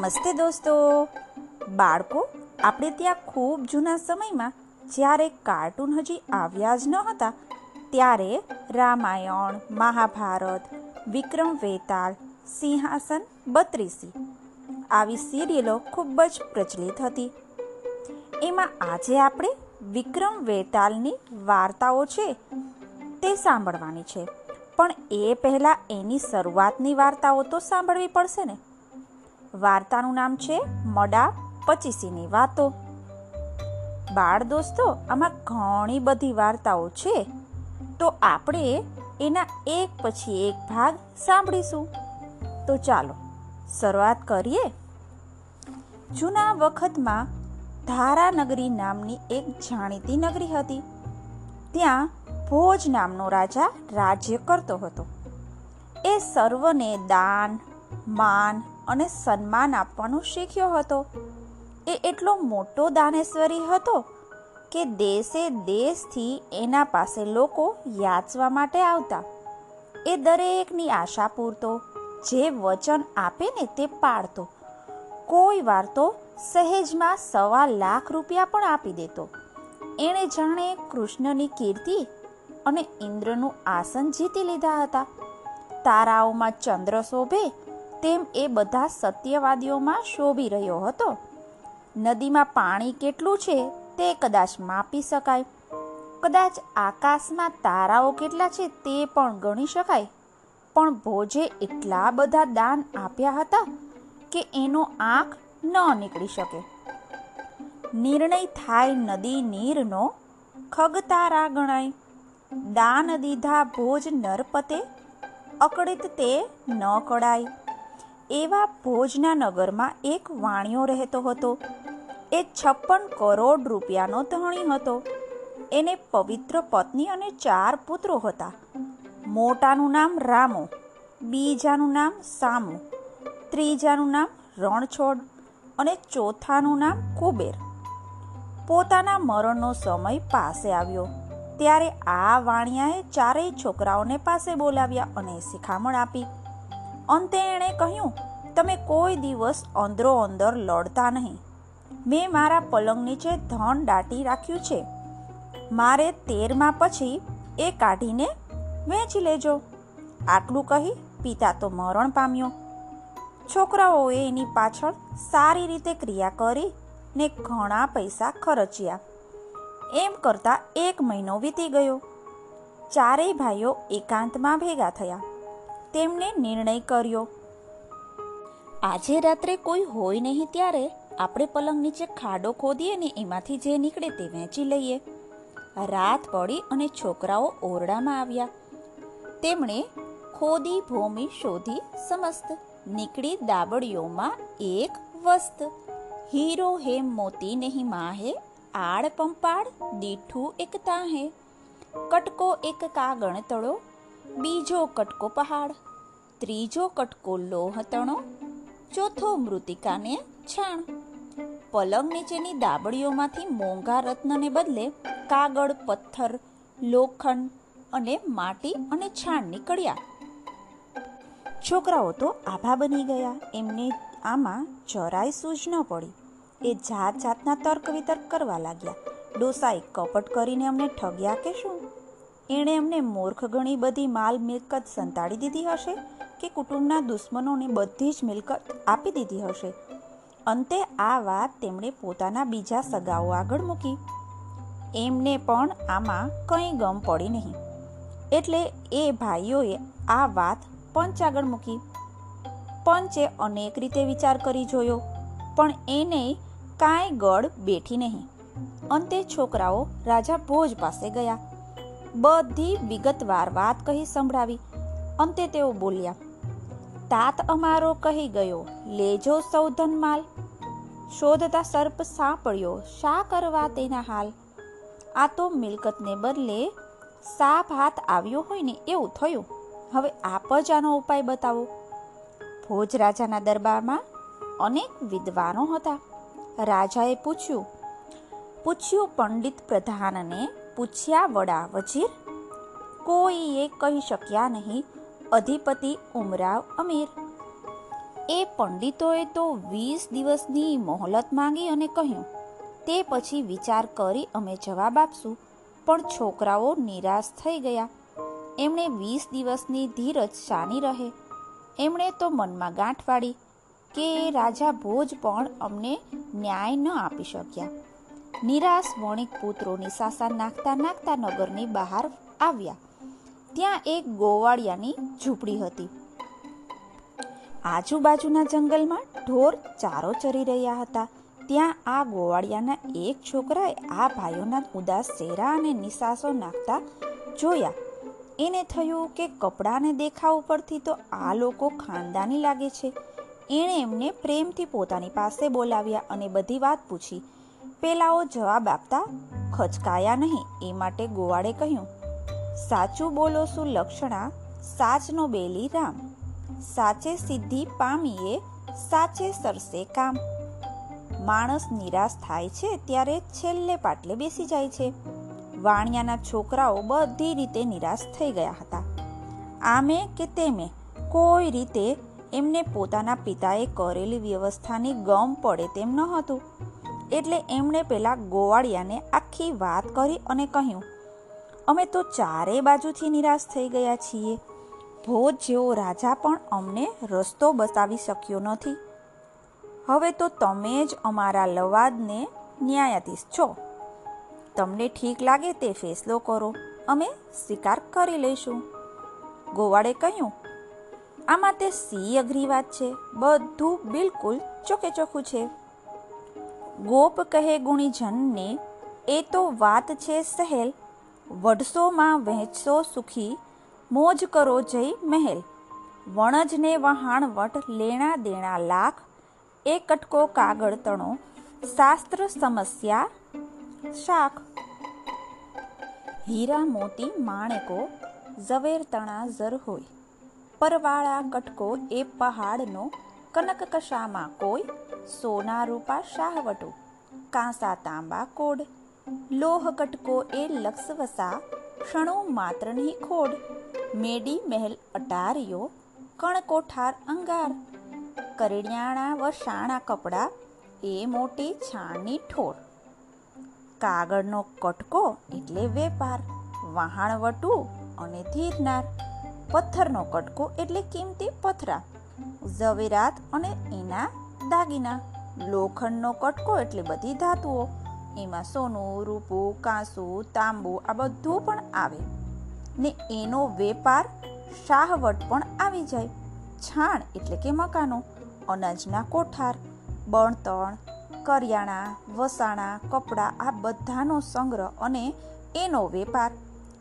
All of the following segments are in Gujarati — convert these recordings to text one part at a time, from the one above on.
નમસ્તે દોસ્તો. બાળકો, આપણે ત્યાં ખૂબ જૂના સમયમાં જ્યારે કાર્ટૂન હજી આવ્યા જ ન હતા, ત્યારે રામાયણ, મહાભારત, વિક્રમ વેતાળ, સિંહાસન બત્રીસી આવી સિરિયલો ખૂબ જ પ્રચલિત હતી. એમાં આજે આપણે વિક્રમ વેતાલની વાર્તાઓ છે તે સાંભળવાની છે. પણ એ પહેલાં એની શરૂઆતની વાર્તાઓ તો સાંભળવી પડશે ને? વાર્તાનું નામ છે મડા પચીસીની વાતો. બાળ દોસ્તો, આમાં ઘણી બધી વાર્તાઓ છે. તો આપણે એના એક પછી એક ભાગ સાંભળીશું. તો ચાલો, શરૂઆત કરીએ. જૂના વખતમાં ધારાનગરી નામની એક જાણીતી નગરી હતી. ત્યાં ભોજ નામનો રાજા રાજ્ય કરતો હતો. એ સર્વને દાન, માન અને સન્માન આપવાનું શીખ્યો હતો. એ એટલો મોટો દાનેશ્વરી હતો કે દેશે દેશથી એના પાસે લોકો યાચવા માટે આવતા. એ દરેકની આશા પૂરતો, જે વચન આપે ને તે પાડતો કોઈ વાર તો સહેજમાં સવા લાખ રૂપિયા પણ આપી દેતો. એણે જાણે કૃષ્ણની કીર્તિ અને ઇન્દ્રનું આસન જીતી લીધા હતા. તારાઓમાં ચંદ્ર શોભે તેમ એ બધા સત્યવાદીઓમાં શોભી રહ્યો હતો. નદીમાં પાણી કેટલું છે તે કદાચ માપી શકાય. કદાચ આકાશમાં તારાઓ કેટલા છે તે પણ ગણી શકાય. પણ ભોજે એટલા બધા દાન આપ્યા હતા કે એનો આંખ ન નીકળી શકે. નિર્ણય થાય નદી નીરનો, ખગતારા ગણાય. દાન દીધા ભોજ નરપતે, અકળિત તે ન કળાય. એવા ભોજના નગરમાં એક વાણિયો રહેતો હતો. એ છપ્પન કરોડ રૂપિયાનો ધણી હતો. એને પવિત્ર પત્ની અને ચાર પુત્રો હતા. મોટાનું નામ રામો, બીજાનું નામ સામુ, ત્રીજાનું નામ રણછોડ અને ચોથાનું નામ કુબેર. પોતાના મરણનો સમય પાસે આવ્યો. ત્યારે આ વાણિયાએ ચારેય છોકરાઓને પાસે બોલાવ્યા અને શિખામણ આપી. અંતે એણે કહ્યું તમે કોઈ દિવસ અંદરો અંદર લડતા નહીં. મેં મારા પલંગ નીચે ધન દાટી રાખ્યું છે. મારે તેરમાં પછી એ કાઢીને વેચી લેજો. આટલું કહી પિતા તો મરણ પામ્યો. છોકરાઓએ એની પાછળ સારી રીતે ક્રિયા કરી ને ઘણા પૈસા ખર્ચ્યા. એમ કરતાં એક મહિનો વીતી ગયો. ચારેય ભાઈઓ એકાંતમાં ભેગા થયા. તેમણે નિર્ણય કર્યો આજે રાત્રે કોઈ હોય નહીં ત્યારે આપણે પલંગ નીચે ખાડો ખોદીએ ને એમાંથી જે નીકળે તે વેચી લઈએ. રાત પડી અને છોકરાઓ ઓરડામાં આવ્યા. તેમણે ખોદી, ભૂમિ, શોધી સમસ્ત નીકળી દાબડીઓમાં એક વસ્ત. હીરો હે મોતી નહીં માહે, આડ પંપાડ, દીઠું એક તાહે. કટકો એક કાગણ તળો, બીજો કટકો પહાડ, ત્રીજો કટકો લોહતણો ચોથો મૃતિકાને છાણ. પલંગ નીચેની દાબડીઓમાંથી મોંઘા રત્નને બદલે કાગળ, પથ્થર, લોખંડ અને માટી અને છાણ નીકળ્યા. છોકરાઓ તો આભા બની ગયા. એમને આમાં જરાય સૂઝ ન પડી. એ જાત જાતના તર્ક વિતર્ક કરવા લાગ્યા. ડોસાએ કપટ કરીને અમને ઠગ્યા કે શું? એણે અમને મૂર્ખ ઘણી બધી માલ મિલકત સંતાડી દીધી હશે કે કુટુંબના દુશ્મનોને બધી જ મિલકત આપી દીધી હશે? અંતે આ વાત તેમણે પોતાના બીજા સગાઓ આગળ મૂકી. એમને પણ આમાં કંઈ ગમ પડી નહીં. એટલે એ ભાઈઓએ આ વાત પંચ આગળ મૂકી. પંચે અનેક રીતે વિચાર કરી જોયો, પણ એને કાંઈ ગળ બેઠી નહીં. અંતે છોકરાઓ રાજા ભોજ પાસે ગયા. બધી વિગતવાર વાત કહી સંભળાવી. અંતે તેઓ બોલ્યા, તાત અમારો કહી ગયો, લેજો સૌધન માલ શોધતા સર્પ સાંપડ્યો, શા કરવા તેના હાલ? આ તો મિલકતને બદલે સાપ હાથ આવ્યો હોય ને એવું થયું. હવે આપ જ આનો ઉપાય બતાવો. ભોજ રાજાના દરબારમાં અનેક વિદ્વાનો હતા. રાજાએ પૂછ્યું પૂછ્યું પંડિત પ્રધાનને પૂછ્યા વડા વજીર, કોઈએ કહી શક્યા નહીં? અધિપતિ ઉમરાવ અમીર. એ પંડિતોએ તો વીસ દિવસની મોહલત માંગી અને કહ્યું, તે પછી વિચાર કરી અમે જવાબ આપશું. પણ છોકરાઓ નિરાશ થઈ ગયા. એમણે વીસ દિવસની ધીરજ શાની રહે. એમણે તો મનમાં ગાંઠ વાળી, કે રાજા ભોજ પણ અમને ન્યાય ન આપી શક્યા. નિરાશ વણિક પુત્રોની સાસા નાખતા નાખતા નગરની બહાર આવ્યા. ત્યાં એક ગોવાળિયાની ઝૂંપડી હતી. આજુબાજુના જંગલમાં ઢોર ચારો ચરી રહ્યા હતા. ત્યાં આ ગોવાળિયાના એક છોકરાએ આ ભાઈઓના ઉદાસ ચહેરા અને નિશાસો નાખતા જોયા. એને થયું કે કપડાને દેખાવ ઉપરથી તો આ લોકો ખાનદાની લાગે છે. એણે એમને પ્રેમથી પોતાની પાસે બોલાવ્યા અને બધી વાત પૂછી. પેલાઓ જવાબ આપતા, ખચકાયા નહીં. એ માટે ગોવાળે કહ્યું, સાચું બોલો શું લક્ષણા સાચનો બેલી રામ. સાચે સિદ્ધિ પામીએ, સાચે સરસે કામ. માણસ નિરાશ થાય છે ત્યારે છેલ્લે પાટલે બેસી જાય છે. વાણિયાના છોકરાઓ બધી રીતે નિરાશ થઈ ગયા હતા. આમે કે તેમે? કોઈ રીતે? એમને પોતાના પિતાએ કરેલી વ્યવસ્થાની ગમ પડે તેમ ન હતું એટલે એમણે પેલા ગોવાળિયાને આખી વાત કરી અને કહ્યું, અમે તો ચારે બાજુથી નિરાશ થઈ ગયા છીએ. ભોજ જેવો રાજા પણ અમને રસ્તો બતાવી શક્યો નથી. હવે તો તમે જ અમારા લવાદને ન્યાયાધીશ છો. તમને ઠીક લાગે તે ફેસલો કરો. અમે સ્વીકાર કરી લઈશું. ગોવાળે કહ્યું, આમાં તે સી અઘરી વાત છે. બધું બિલકુલ ચોકે ચોખ્ખું છે. ગોપ કહે ગુણીજનને, એ તો વાત છે સહેલ. વઢસોમાં વહેંચશો સુખી. મોજ કરો જય મહેલ. વણજને વહાણ વટ લેણા દેણા લાખ. એ કટકો કાગળ તણો. શાસ્ત્ર સમસ્યા. શાખ. હીરા મોતી માણેકો, ઝવેર તણા ઝર હોય. પરવાળા કટકો એ પહાડનો. કનક કશામાં કોઈ સોના રૂપા શાહવટો કાંસા તાંબા કોડ લોહ કટકો એ લક્ષવસા ક્ષણો માત્રની ખોડ મેડી મહેલ અટારિયો કણકોઠાર અંગાર કરિયાણા વસાણા કપડા એ મોટી છાણની ઠોર કાગળનો કટકો એટલે વેપાર વહાણવટું અને ધીરનાર પથ્થરનો કટકો એટલે કિંમતી પથરા ઝવેરાત અને એના દાગીના. લોખંડનો કટકો એટલે બધી ધાતુઓ. એમાં સોનું, રૂપું, કાંસું, તાંબુ આ બધું પણ આવે. ને એનો વેપાર શાહવટ પણ આવી જાય. છાણ એટલે કે મકાનો, અનાજના કોઠાર બણતણ કરિયાણા, વસાણા, કપડાં આ બધાનો સંગ્રહ અને એનો વેપાર.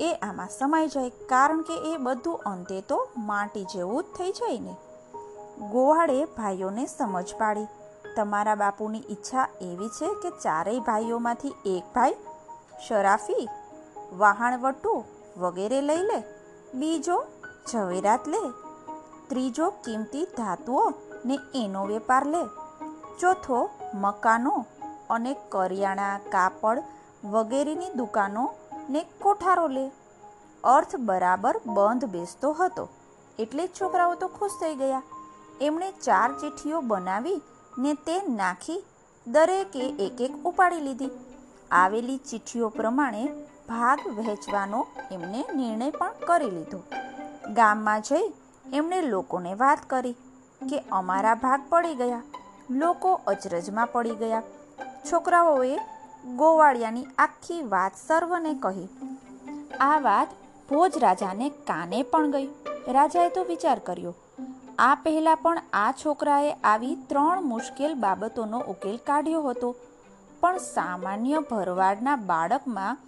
એ આમાં સમાઈ જાય કારણ કે એ બધું અંતે તો માટી જેવું જ થઈ જાય ને. ગોવાળે ભાઈઓને સમજ પાડી. તમારા બાપુની ઈચ્છા એવી છે કે ચારેય ભાઈઓમાંથી એક ભાઈ, શરાફી વહાણવટુ વગેરે લઈ લે, બીજો ઝવેરાત લે, ત્રીજો કિંમતી ધાતુઓ ને એનો વેપાર લે, ચોથો મકાનો અને કરિયાણા, કાપડ વગેરેની દુકાનો ને કોઠારો લે. અર્થ બરાબર બંધ બેસતો હતો. એટલે છોકરાઓ તો ખુશ થઈ ગયા. એમણે ચાર ચિઠ્ઠીઓ બનાવી ને તે નાખી, દરેકે એક એક ઉપાડી લીધી. આવેલી ચિઠ્ઠીઓ પ્રમાણે ભાગ વહેંચવાનો એમને નિર્ણય પણ કરી લીધો. ગામમાં જઈ એમણે લોકોને વાત કરી કે અમારા ભાગ પડી ગયા. લોકો અચરજમાં પડી ગયા. છોકરાઓએ ગોવાળિયાની આખી વાત સર્વને કહી. આ વાત ભોજ રાજાને કાને પણ ગઈ. રાજાએ તો વિચાર કર્યો આ પહેલાં પણ આ છોકરાએ આવી ત્રણ મુશ્કેલ બાબતોનો ઉકેલ કાઢ્યો હતો. પણ સામાન્ય ભરવાડના બાળકમાં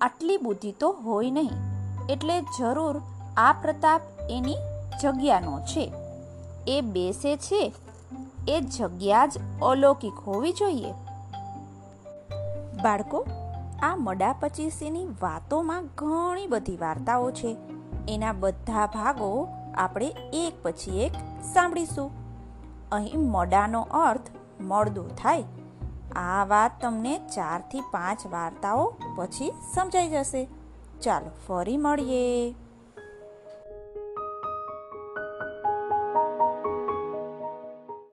આટલી બુદ્ધિ તો હોય નહીં. એટલે જરૂર આ પ્રતાપ એની જગ્યાનો છે. એ બેસે છે. એ જગ્યા જ અલૌકિક હોવી જોઈએ. બાળકો, આ મડા પચીસીની વાતોમાં ઘણી બધી વાર્તાઓ છે. એના બધા ભાગો આપણે એક પછી એક સાંભળીશું. અહીં મોડાનો અર્થ મળદો થાય. આ વાત તમને ચારથી પાંચ વાર્તાઓ પછી સમજાઈ જશે. ચાલો ફરી મળીએ.